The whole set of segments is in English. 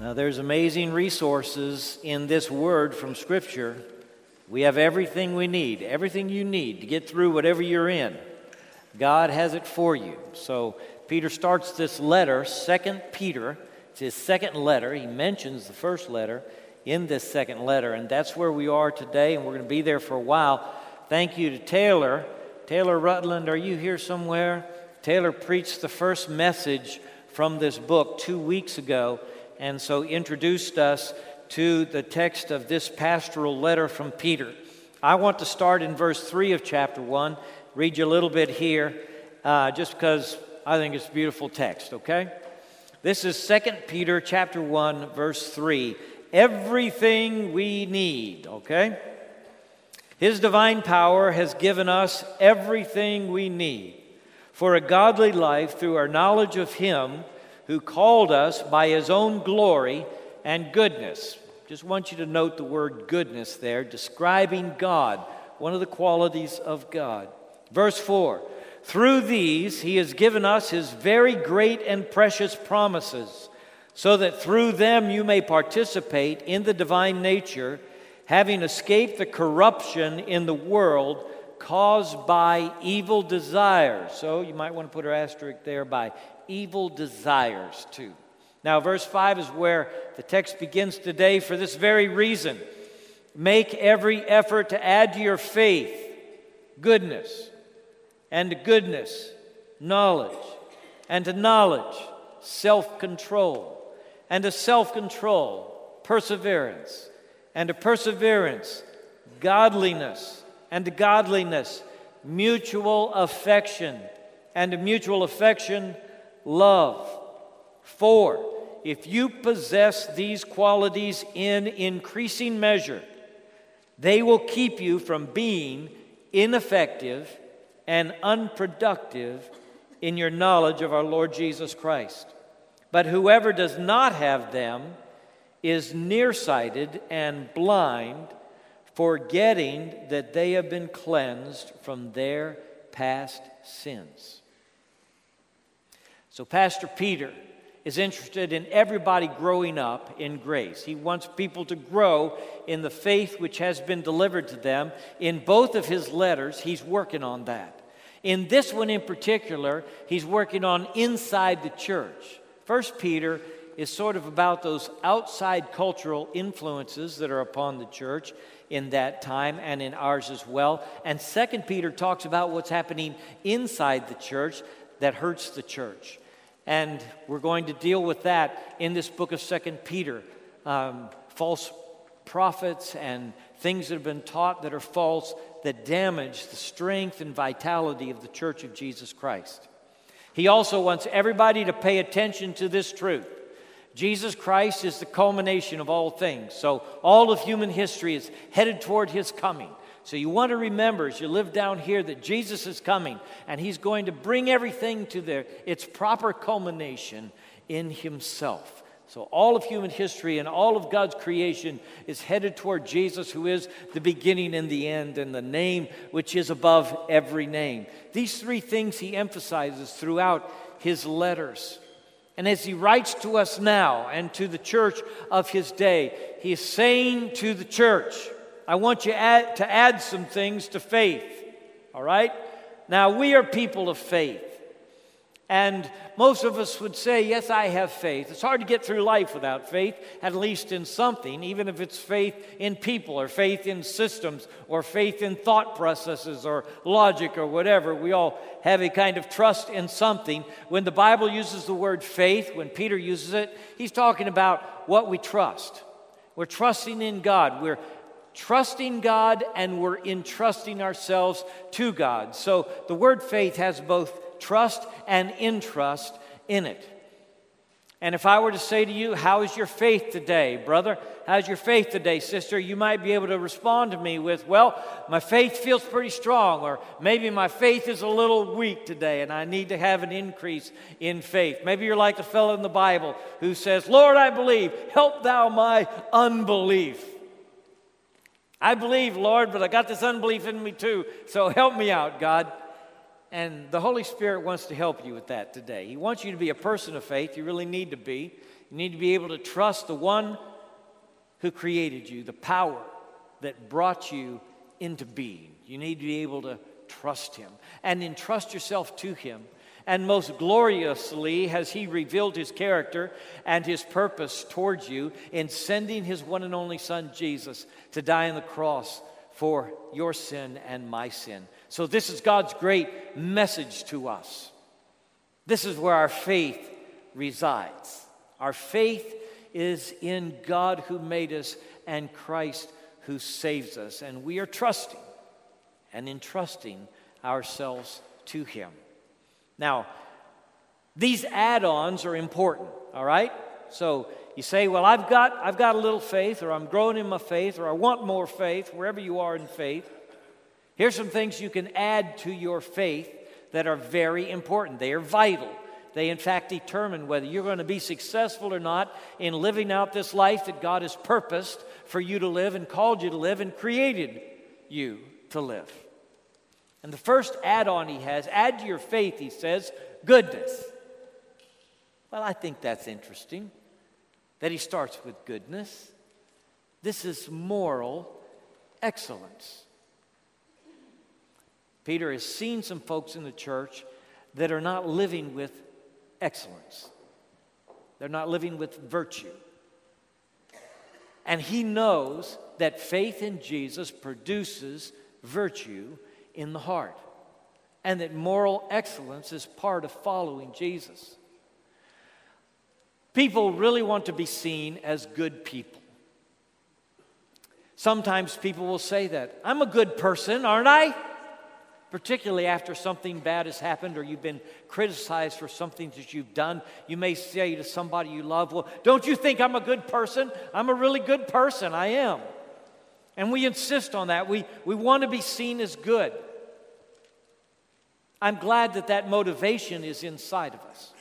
Now, there's amazing resources in this word from Scripture. We have everything we need, everything you need to get through whatever you're in. God has it for you. So, Peter starts this letter, Second Peter. It's his second letter. He mentions the first letter in this second letter, and that's where we are today, and we're going to be there for a while. Thank you to Taylor. Taylor Rutland, are you here somewhere? Taylor preached the first message from this book two weeks ago and so introduced us to the text of this pastoral letter from Peter. I want to start in verse 3 of chapter 1, read you a little bit here, uh, just because I think it's beautiful text, okay? This is 2 Peter chapter 1, verse 3. Everything we need, okay? His divine power has given us everything we need for a godly life through our knowledge of Him who called us by his own glory and goodness. Just want you to note the word goodness there, describing God, one of the qualities of God. Verse 4 Through these he has given us his very great and precious promises, so that through them you may participate in the divine nature, having escaped the corruption in the world caused by evil desires. So you might want to put an asterisk there by evil desires too. Now, verse 5 is where the text begins today for this very reason. Make every effort to add to your faith goodness, and to goodness, knowledge, and to knowledge, self control, and to self control, perseverance, and to perseverance, godliness, and to godliness, mutual affection, and to mutual affection, love. For, if you possess these qualities in increasing measure, they will keep you from being ineffective and unproductive in your knowledge of our Lord Jesus Christ. But whoever does not have them is nearsighted and blind, forgetting that they have been cleansed from their past sins. So, Pastor Peter is interested in everybody growing up in grace. He wants people to grow in the faith which has been delivered to them. In both of his letters, he's working on that. In this one in particular, he's working on inside the church. First Peter is sort of about those outside cultural influences that are upon the church in that time and in ours as well. And Second Peter talks about what's happening inside the church that hurts the church. And we're going to deal with that in this book of Second Peter. Um, false prophets and things that have been taught that are false that damage the strength and vitality of the church of Jesus Christ. He also wants everybody to pay attention to this truth. Jesus Christ is the culmination of all things. So, all of human history is headed toward his coming. So you want to remember as you live down here that Jesus is coming and he's going to bring everything to their, its proper culmination in himself. So all of human history and all of God's creation is headed toward Jesus, who is the beginning and the end, and the name which is above every name. These three things he emphasizes throughout his letters. And as he writes to us now and to the church of his day, he is saying to the church, I want you add, to add some things to faith. All right? Now, we are people of faith. And most of us would say, Yes, I have faith. It's hard to get through life without faith, at least in something, even if it's faith in people or faith in systems or faith in thought processes or logic or whatever. We all have a kind of trust in something. When the Bible uses the word faith, when Peter uses it, he's talking about what we trust. We're trusting in God. We're trusting God and we're entrusting ourselves to God. So the word faith has both trust and entrust in it. And if I were to say to you, How is your faith today, brother? How's your faith today, sister? You might be able to respond to me with, Well, my faith feels pretty strong, or maybe my faith is a little weak today and I need to have an increase in faith. Maybe you're like the fellow in the Bible who says, Lord, I believe, help thou my unbelief. I believe, Lord, but I got this unbelief in me too. So help me out, God. And the Holy Spirit wants to help you with that today. He wants you to be a person of faith. You really need to be. You need to be able to trust the one who created you, the power that brought you into being. You need to be able to trust him and entrust yourself to him. And most gloriously has he revealed his character and his purpose towards you in sending his one and only Son, Jesus, to die on the cross for your sin and my sin. So, this is God's great message to us. This is where our faith resides. Our faith is in God who made us and Christ who saves us. And we are trusting and entrusting ourselves to Him. Now, these add ons are important, all right? So you say, well, I've got, I've got a little faith, or I'm growing in my faith, or I want more faith, wherever you are in faith. Here's some things you can add to your faith that are very important. They are vital. They, in fact, determine whether you're going to be successful or not in living out this life that God has purposed for you to live and called you to live and created you to live. And the first add on he has, add to your faith, he says, goodness. Well, I think that's interesting that he starts with goodness. This is moral excellence. Peter has seen some folks in the church that are not living with excellence, they're not living with virtue. And he knows that faith in Jesus produces virtue in the heart, and that moral excellence is part of following Jesus. People really want to be seen as good people. Sometimes people will say that. I'm a good person, aren't I? particularly after something bad has happened or you've been criticized for something that you've done. You may say to somebody you love, Well, don't you think I'm a good person? I'm a really good person. I am. And we insist on that. We, we want to be seen as good. I'm glad that that motivation is inside of us.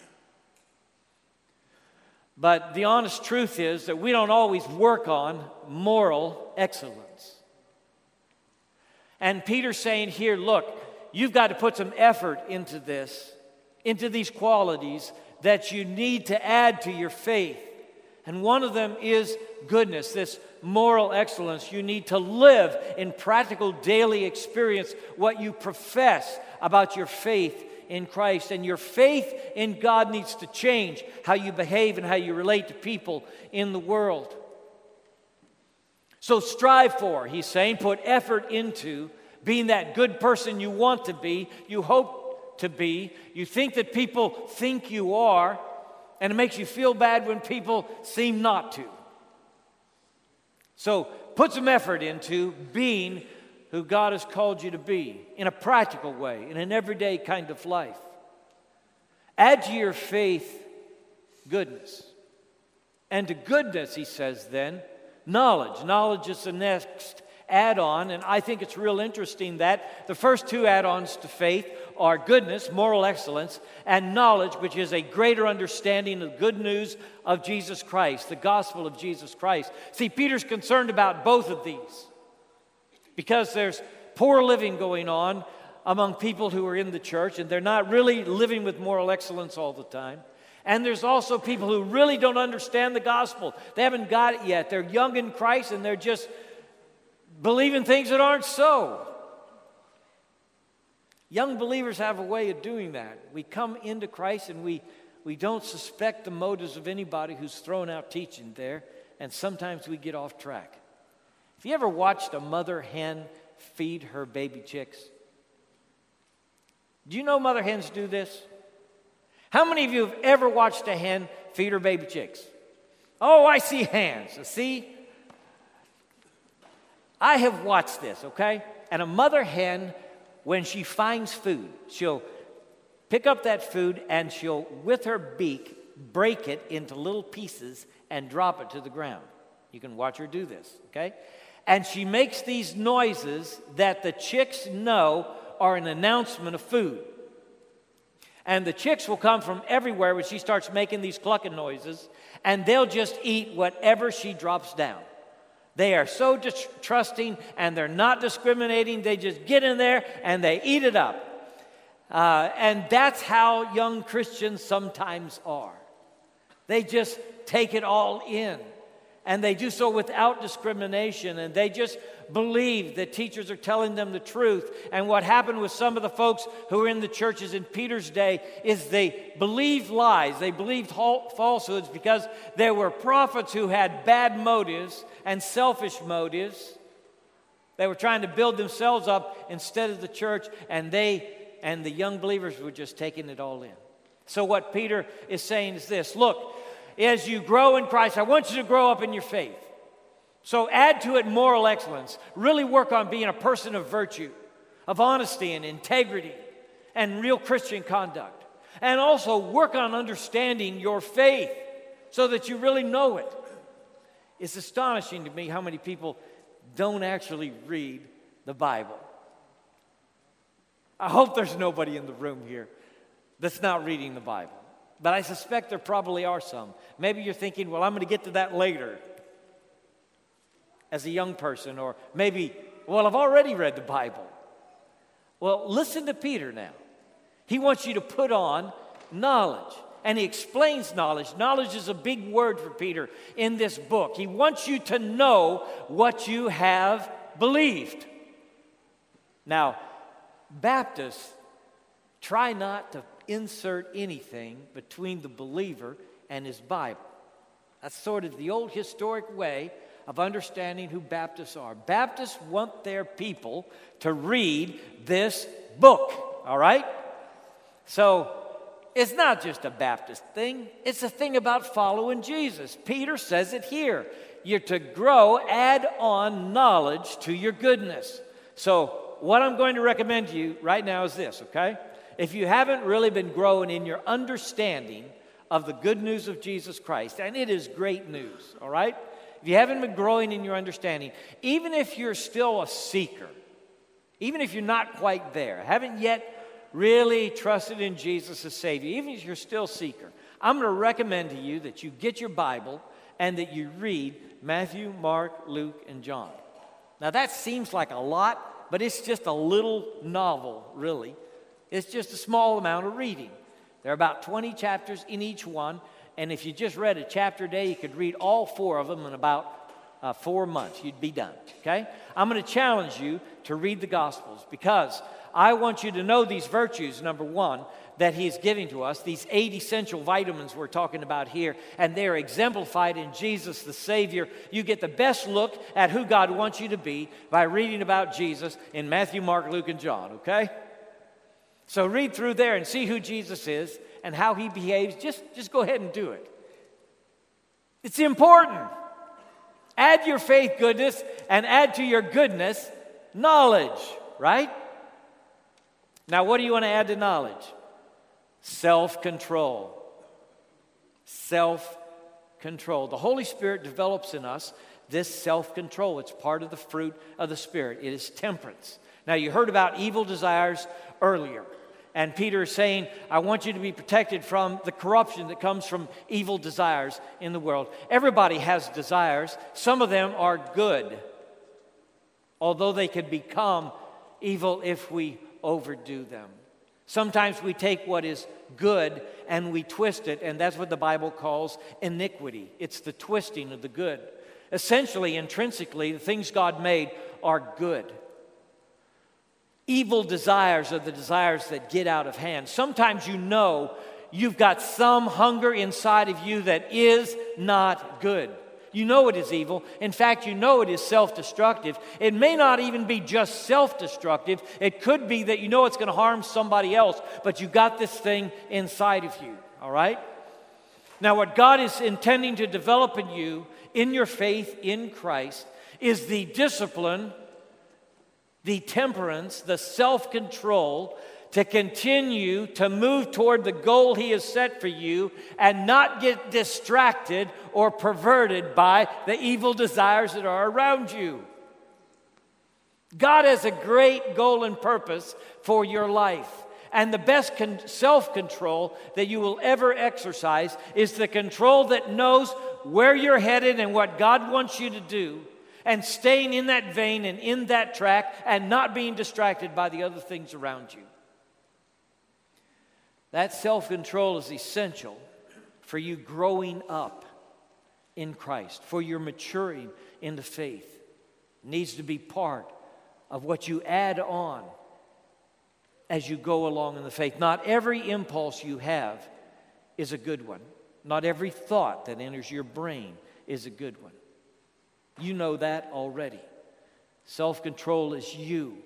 But the honest truth is that we don't always work on moral excellence. And Peter's saying here, look, you've got to put some effort into this, into these qualities that you need to add to your faith. And one of them is goodness, this moral excellence. You need to live in practical daily experience what you profess about your faith in Christ. And your faith in God needs to change how you behave and how you relate to people in the world. So strive for, he's saying, put effort into being that good person you want to be, you hope to be, you think that people think you are, and it makes you feel bad when people seem not to. So put some effort into being who God has called you to be in a practical way, in an everyday kind of life. Add to your faith goodness. And to goodness, he says then, knowledge. Knowledge is the next add on, and I think it's real interesting that the first two add ons to faith are goodness, moral excellence, and knowledge, which is a greater understanding of the good news of Jesus Christ, the gospel of Jesus Christ. See, Peter's concerned about both of these because there's poor living going on among people who are in the church, and they're not really living with moral excellence all the time. And there's also people who really don't understand the gospel. They haven't got it yet. They're young in Christ and they're just believing things that aren't so. Young believers have a way of doing that. We come into Christ and we, we don't suspect the motives of anybody who's thrown out teaching there, and sometimes we get off track. Have you ever watched a mother hen feed her baby chicks? Do you know mother hens do this? How many of you have ever watched a hen feed her baby chicks? Oh, I see hands. See? I have watched this, okay? And a mother hen, when she finds food, she'll pick up that food and she'll, with her beak, break it into little pieces and drop it to the ground. You can watch her do this, okay? And she makes these noises that the chicks know are an announcement of food. And the chicks will come from everywhere when she starts making these clucking noises, and they'll just eat whatever she drops down. They are so trusting and they're not discriminating. They just get in there and they eat it up. Uh, and that's how young Christians sometimes are. They just take it all in. And they do so without discrimination. And they just believe that teachers are telling them the truth. And what happened with some of the folks who were in the churches in Peter's day is they believed lies, they believed falsehoods because there were prophets who had bad motives and selfish motives. They were trying to build themselves up instead of the church, and they and the young believers were just taking it all in. So, what Peter is saying is this look, as you grow in Christ, I want you to grow up in your faith. So add to it moral excellence. Really work on being a person of virtue, of honesty and integrity, and real Christian conduct. And also work on understanding your faith so that you really know it. It's astonishing to me how many people don't actually read the Bible. I hope there's nobody in the room here that's not reading the Bible. But I suspect there probably are some. Maybe you're thinking, well, I'm going to get to that later as a young person, or maybe, well, I've already read the Bible. Well, listen to Peter now. He wants you to put on knowledge. And he explains knowledge. Knowledge is a big word for Peter in this book. He wants you to know what you have believed. Now, Baptists try not to insert anything between the believer and his Bible. That's sort of the old historic way of understanding who Baptists are. Baptists want their people to read this book, all right? So it's not just a Baptist thing, it's a thing about following Jesus. Peter says it here. You're to grow, add on knowledge to your goodness. So, what I'm going to recommend to you right now is this, okay? If you haven't really been growing in your understanding of the good news of Jesus Christ, and it is great news, all right? if you haven't been growing in your understanding, even if you're still a seeker, even if you're not quite there, haven't yet really trusted in Jesus as Savior, even if you're still a seeker, I'm going to recommend to you that you get your Bible and that you read Matthew, Mark, Luke, and John. Now, that seems like a lot, but it's just a little novel, really. It's just a small amount of reading. There are about 20 chapters in each one, and if you just read a chapter a day, you could read all four of them in about uh, four months. You'd be done, okay? I'm going to challenge you to read the Gospels because I want you to know these virtues, number one, that He is giving to us, these eight essential vitamins we're talking about here, and they're exemplified in Jesus the Savior. You get the best look at who God wants you to be by reading about Jesus in Matthew, Mark, Luke, and John, okay? So read through there and see who Jesus is and how he behaves, just, just go ahead and do it. It's important. Add your faith goodness and add to your goodness knowledge, right? Now, what do you want to add to knowledge? Self control. Self control. The Holy Spirit develops in us this self control. It's part of the fruit of the Spirit, it is temperance. Now, you heard about evil desires earlier. And Peter is saying, I want you to be protected from the corruption that comes from evil desires in the world. Everybody has desires, some of them are good, although they can become evil if we overdo them. Sometimes we take what is good and we twist it, and that's what the Bible calls iniquity. It's the twisting of the good. Essentially, intrinsically, the things God made are good. Evil desires are the desires that get out of hand. Sometimes you know you've got some hunger inside of you that is not good. You know it is evil. In fact, you know it is self destructive. It may not even be just self destructive, it could be that you know it's going to harm somebody else, but you got this thing inside of you, all right? Now, what God is intending to develop in you, in your faith in Christ, is the discipline the temperance, the self control to continue to move toward the goal He has set for you and not get distracted or perverted by the evil desires that are around you. God has a great goal and purpose for your life. And the best con- self control that you will ever exercise is the control that knows where you're headed and what God wants you to do and staying in that vein and in that track and not being distracted by the other things around you. That self control is essential for you growing up in Christ, for your maturing in the faith. It needs to be part of what you add on as you go along in the faith. Not every impulse you have is a good one. Not every thought that enters your brain is a good one. You know that already. Self control is you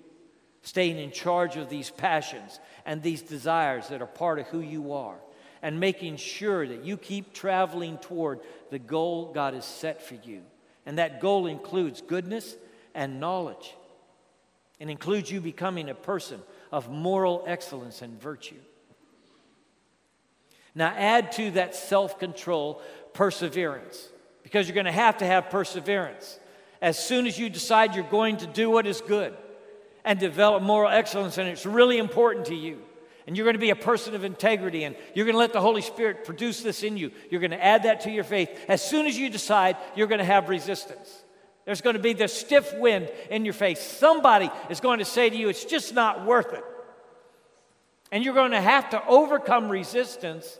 staying in charge of these passions and these desires that are part of who you are, and making sure that you keep traveling toward the goal God has set for you. And that goal includes goodness and knowledge. It includes you becoming a person of moral excellence and virtue. Now, add to that self control perseverance, because you're going to have to have perseverance. As soon as you decide you're going to do what is good and develop moral excellence, and it's really important to you, and you're going to be a person of integrity, and you're going to let the Holy Spirit produce this in you, you're going to add that to your faith. As soon as you decide, you're going to have resistance. There's going to be this stiff wind in your face. Somebody is going to say to you, it's just not worth it. And you're going to have to overcome resistance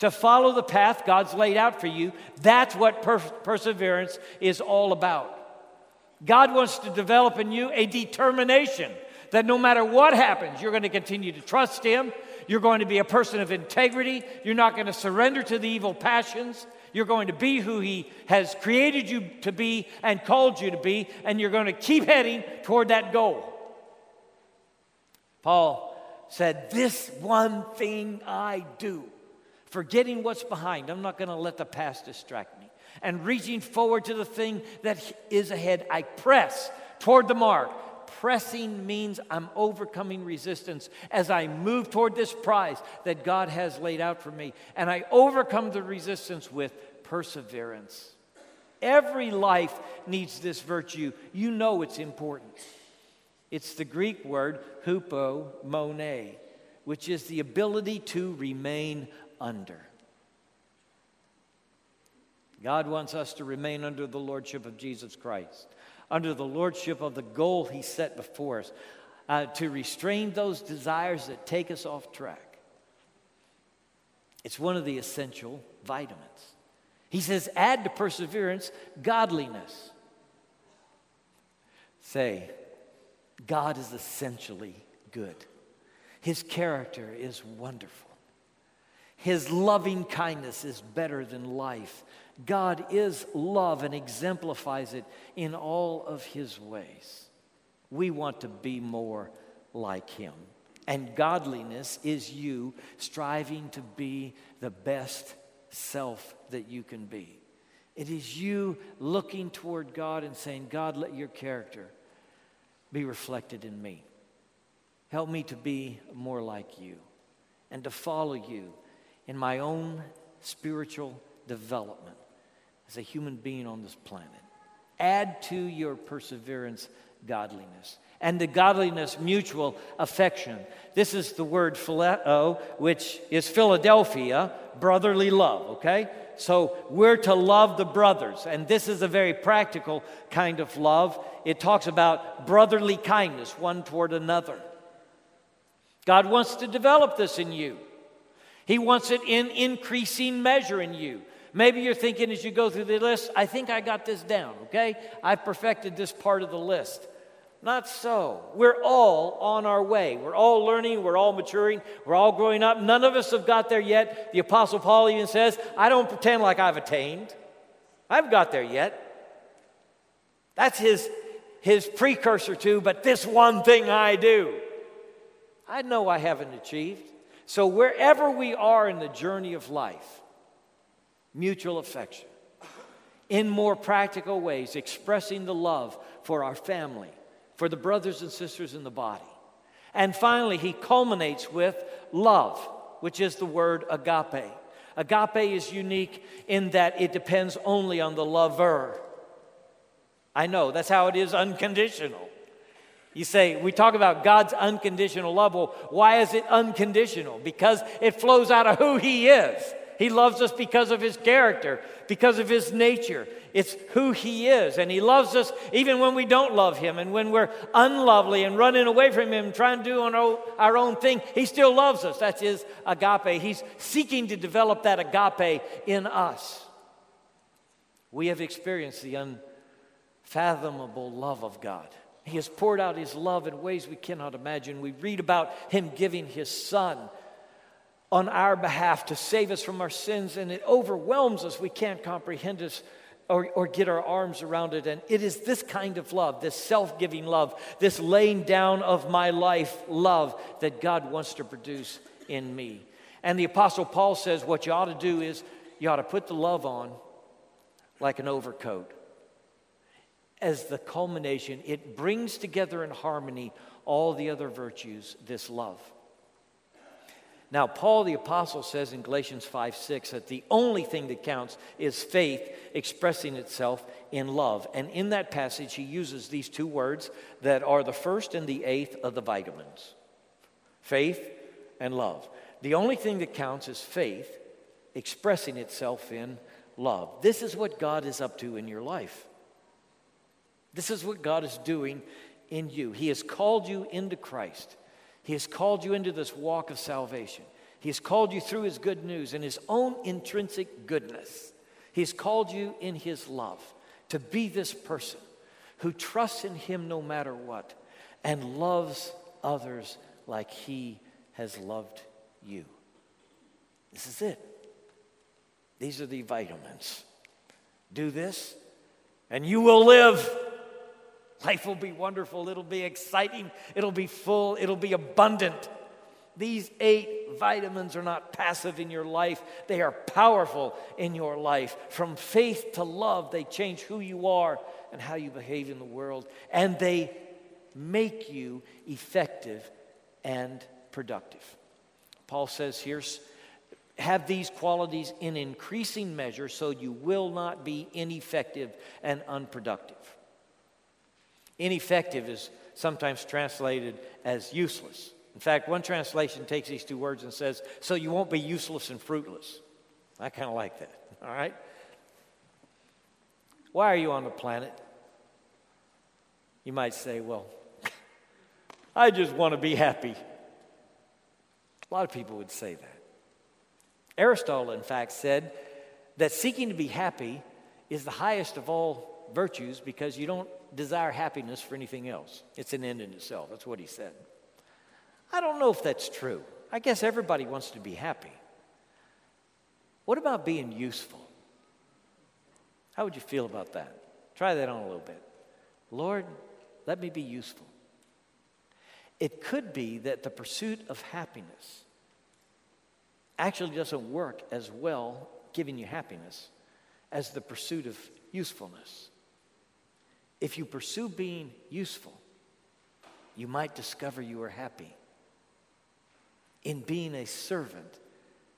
to follow the path God's laid out for you. That's what per- perseverance is all about. God wants to develop in you a determination that no matter what happens, you're going to continue to trust Him. You're going to be a person of integrity. You're not going to surrender to the evil passions. You're going to be who He has created you to be and called you to be, and you're going to keep heading toward that goal. Paul said, This one thing I do, forgetting what's behind, I'm not going to let the past distract me, and reaching forward to the thing that is ahead, I press toward the mark. Pressing means I'm overcoming resistance as I move toward this prize that God has laid out for me. And I overcome the resistance with perseverance. Every life needs this virtue. You know it's important. It's the Greek word hupomone, which is the ability to remain under. God wants us to remain under the lordship of Jesus Christ, under the lordship of the goal He set before us, uh, to restrain those desires that take us off track. It's one of the essential vitamins. He says, add to perseverance godliness. Say, God is essentially good. His character is wonderful. His loving kindness is better than life. God is love and exemplifies it in all of his ways. We want to be more like him. And godliness is you striving to be the best self that you can be. It is you looking toward God and saying, God, let your character be reflected in me. Help me to be more like you and to follow you in my own spiritual development as a human being on this planet. Add to your perseverance godliness. And the godliness, mutual affection. This is the word phileo, which is Philadelphia, brotherly love, okay? So we're to love the brothers. And this is a very practical kind of love. It talks about brotherly kindness one toward another. God wants to develop this in you. He wants it in increasing measure in you. Maybe you're thinking as you go through the list, I think I got this down, okay? I've perfected this part of the list. Not so. We're all on our way. We're all learning. We're all maturing. We're all growing up. None of us have got there yet. The Apostle Paul even says, I don't pretend like I've attained. I've got there yet. That's his, his precursor to, but this one thing I do. I know I haven't achieved. So, wherever we are in the journey of life, mutual affection, in more practical ways, expressing the love for our family for the brothers and sisters in the body. And finally, he culminates with love, which is the word agape. Agape is unique in that it depends only on the lover. I know, that's how it is unconditional. You say, we talk about God's unconditional love. Well, why is it unconditional? Because it flows out of who He is. He loves us because of his character, because of his nature. It's who he is. And he loves us even when we don't love him and when we're unlovely and running away from him, trying to do our own thing. He still loves us. That's his agape. He's seeking to develop that agape in us. We have experienced the unfathomable love of God. He has poured out his love in ways we cannot imagine. We read about him giving his son on our behalf to save us from our sins, and it overwhelms us. We can't comprehend it or, or get our arms around it. And it is this kind of love, this self giving love, this laying down of my life love that God wants to produce in me. And the Apostle Paul says what you ought to do is you ought to put the love on like an overcoat. As the culmination, it brings together in harmony all the other virtues, this love. Now, Paul the Apostle says in Galatians 5 6 that the only thing that counts is faith expressing itself in love. And in that passage, he uses these two words that are the first and the eighth of the vitamins faith and love. The only thing that counts is faith expressing itself in love. This is what God is up to in your life. This is what God is doing in you. He has called you into Christ. He has called you into this walk of salvation. He has called you through His good news and His own intrinsic goodness. He has called you in His love to be this person who trusts in Him no matter what and loves others like He has loved you. This is it. These are the vitamins. Do this, and you will live. Life will be wonderful. It'll be exciting. It'll be full. It'll be abundant. These eight vitamins are not passive in your life, they are powerful in your life. From faith to love, they change who you are and how you behave in the world, and they make you effective and productive. Paul says here, have these qualities in increasing measure so you will not be ineffective and unproductive. Ineffective is sometimes translated as useless. In fact, one translation takes these two words and says, So you won't be useless and fruitless. I kind of like that, all right? Why are you on the planet? You might say, Well, I just want to be happy. A lot of people would say that. Aristotle, in fact, said that seeking to be happy is the highest of all virtues because you don't desire happiness for anything else. It's an end in itself. That's what he said. I don't know if that's true. I guess everybody wants to be happy. What about being useful? How would you feel about that? Try that on a little bit. Lord, let me be useful. It could be that the pursuit of happiness actually doesn't work as well giving you happiness as the pursuit of usefulness. If you pursue being useful, you might discover you are happy in being a servant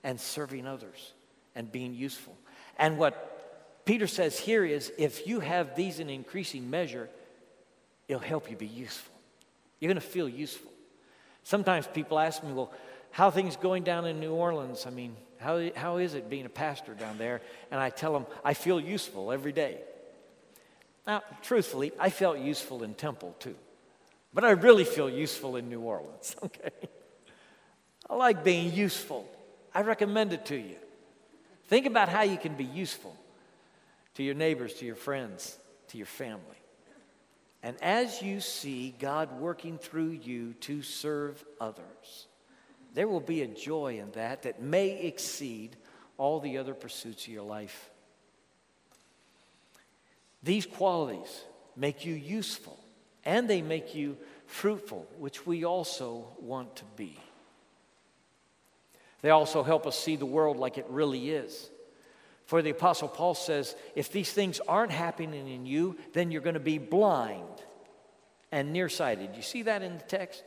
and serving others and being useful. And what Peter says here is if you have these in increasing measure, it'll help you be useful. You're going to feel useful. Sometimes people ask me, well, how things going down in New Orleans? I mean, how, how is it being a pastor down there? And I tell them, I feel useful every day. Now, truthfully, I felt useful in Temple too, but I really feel useful in New Orleans, okay? I like being useful. I recommend it to you. Think about how you can be useful to your neighbors, to your friends, to your family. And as you see God working through you to serve others, there will be a joy in that that may exceed all the other pursuits of your life. These qualities make you useful and they make you fruitful, which we also want to be. They also help us see the world like it really is. For the Apostle Paul says, if these things aren't happening in you, then you're going to be blind and nearsighted. You see that in the text?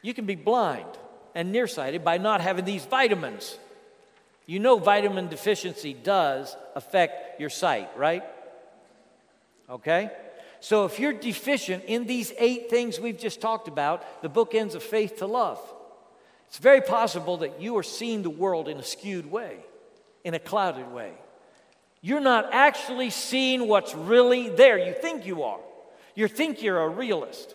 You can be blind and nearsighted by not having these vitamins. You know, vitamin deficiency does affect your sight, right? Okay? So if you're deficient in these eight things we've just talked about, the book ends of faith to love, It's very possible that you are seeing the world in a skewed way, in a clouded way. You're not actually seeing what's really there. You think you are. You think you're a realist.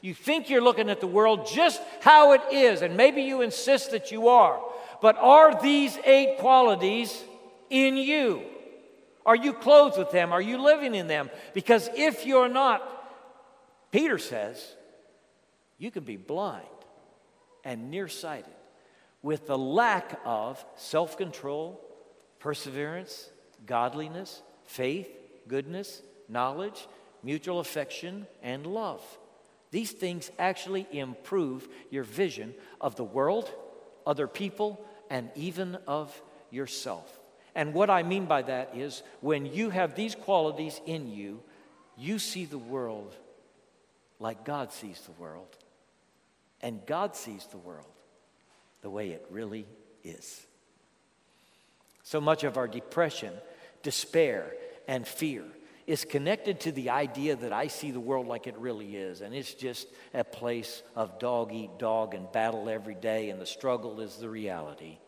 You think you're looking at the world just how it is, and maybe you insist that you are. But are these eight qualities in you? Are you clothed with them? Are you living in them? Because if you're not, Peter says, you can be blind and nearsighted with the lack of self control, perseverance, godliness, faith, goodness, knowledge, mutual affection, and love. These things actually improve your vision of the world, other people, and even of yourself. And what I mean by that is when you have these qualities in you, you see the world like God sees the world. And God sees the world the way it really is. So much of our depression, despair, and fear is connected to the idea that I see the world like it really is. And it's just a place of dog eat dog and battle every day, and the struggle is the reality.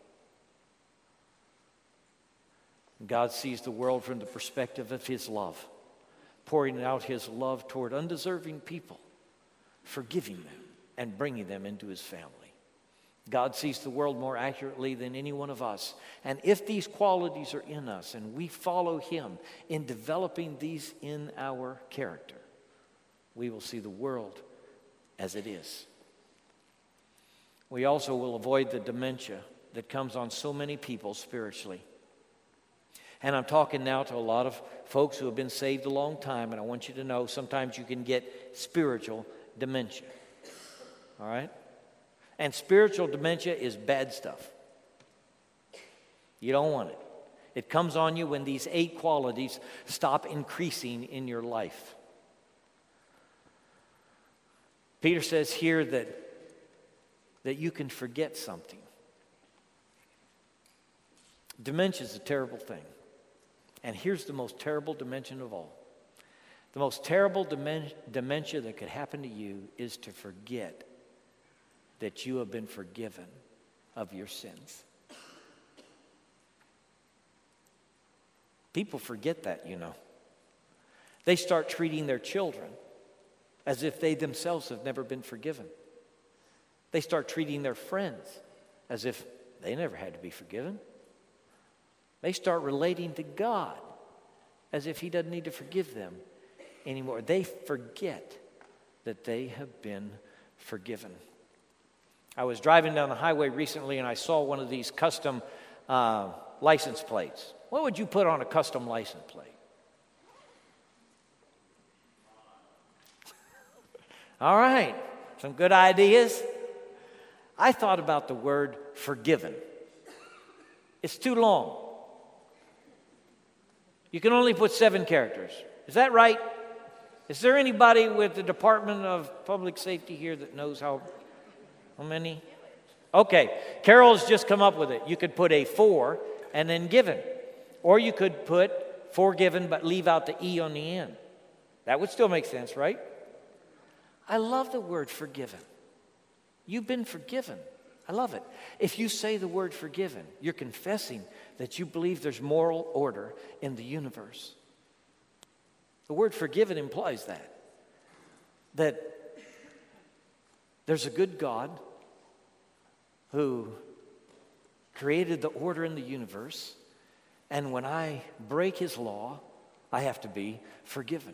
God sees the world from the perspective of His love, pouring out His love toward undeserving people, forgiving them, and bringing them into His family. God sees the world more accurately than any one of us. And if these qualities are in us and we follow Him in developing these in our character, we will see the world as it is. We also will avoid the dementia that comes on so many people spiritually. And I'm talking now to a lot of folks who have been saved a long time, and I want you to know sometimes you can get spiritual dementia. All right? And spiritual dementia is bad stuff. You don't want it. It comes on you when these eight qualities stop increasing in your life. Peter says here that, that you can forget something. Dementia is a terrible thing. And here's the most terrible dimension of all the most terrible dementia that could happen to you is to forget that you have been forgiven of your sins. People forget that, you know. They start treating their children as if they themselves have never been forgiven. They start treating their friends as if they never had to be forgiven. They start relating to God as if He doesn't need to forgive them anymore. They forget that they have been forgiven. I was driving down the highway recently and I saw one of these custom uh, license plates. What would you put on a custom license plate? All right, some good ideas. I thought about the word forgiven. It's too long. You can only put seven characters. Is that right? Is there anybody with the Department of Public Safety here that knows how how many? Okay, Carol's just come up with it. You could put a four and then given. Or you could put forgiven but leave out the E on the end. That would still make sense, right? I love the word forgiven. You've been forgiven. I love it. If you say the word forgiven, you're confessing that you believe there's moral order in the universe. The word forgiven implies that. That there's a good God who created the order in the universe, and when I break his law, I have to be forgiven.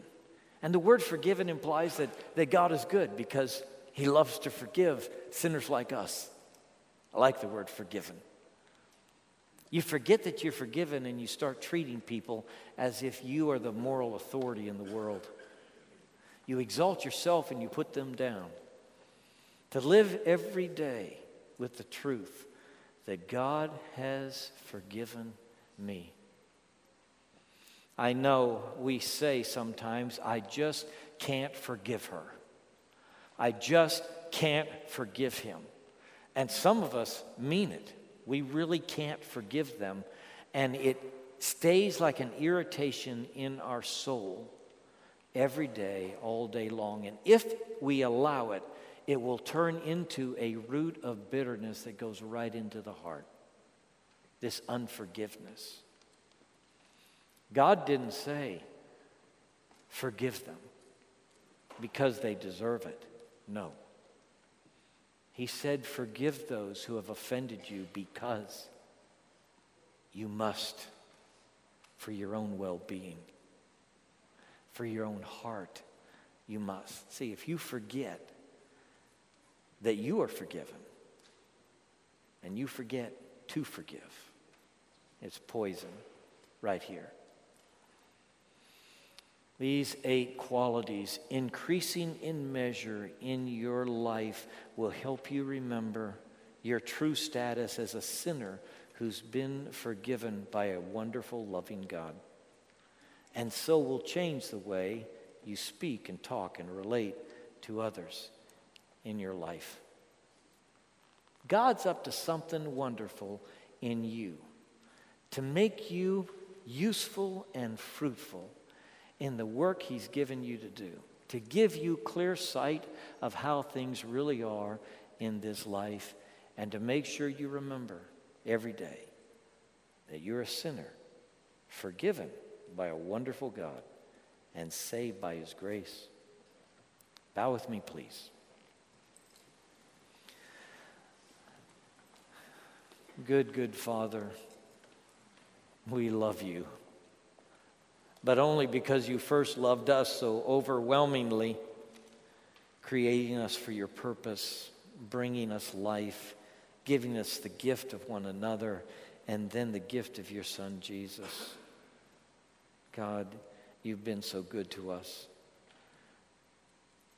And the word forgiven implies that, that God is good because he loves to forgive sinners like us. I like the word forgiven. You forget that you're forgiven and you start treating people as if you are the moral authority in the world. You exalt yourself and you put them down. To live every day with the truth that God has forgiven me. I know we say sometimes, I just can't forgive her. I just can't forgive him. And some of us mean it. We really can't forgive them. And it stays like an irritation in our soul every day, all day long. And if we allow it, it will turn into a root of bitterness that goes right into the heart. This unforgiveness. God didn't say, forgive them because they deserve it. No. He said, forgive those who have offended you because you must for your own well being, for your own heart. You must. See, if you forget that you are forgiven and you forget to forgive, it's poison right here. These eight qualities, increasing in measure in your life, will help you remember your true status as a sinner who's been forgiven by a wonderful, loving God. And so will change the way you speak and talk and relate to others in your life. God's up to something wonderful in you to make you useful and fruitful in the work He's given you to do, to give you clear sight of how things really are in this life, and to make sure you remember every day that you're a sinner, forgiven by a wonderful God, and saved by His grace. Bow with me, please. Good, good Father, we love you but only because you first loved us so overwhelmingly, creating us for your purpose, bringing us life, giving us the gift of one another, and then the gift of your Son, Jesus. God, you've been so good to us.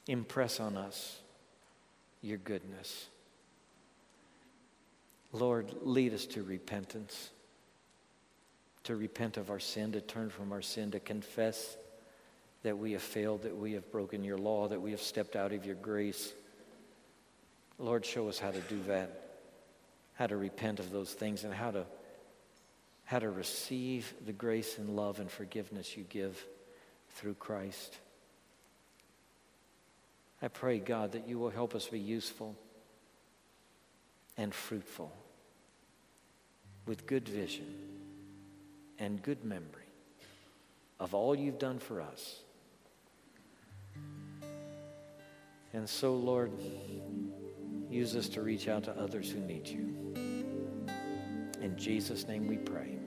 Impress on us your goodness. Lord, lead us to repentance to repent of our sin, to turn from our sin, to confess that we have failed, that we have broken your law, that we have stepped out of your grace. Lord, show us how to do that, how to repent of those things, and how to, how to receive the grace and love and forgiveness you give through Christ. I pray, God, that you will help us be useful and fruitful with good vision and good memory of all you've done for us. And so, Lord, use us to reach out to others who need you. In Jesus' name we pray.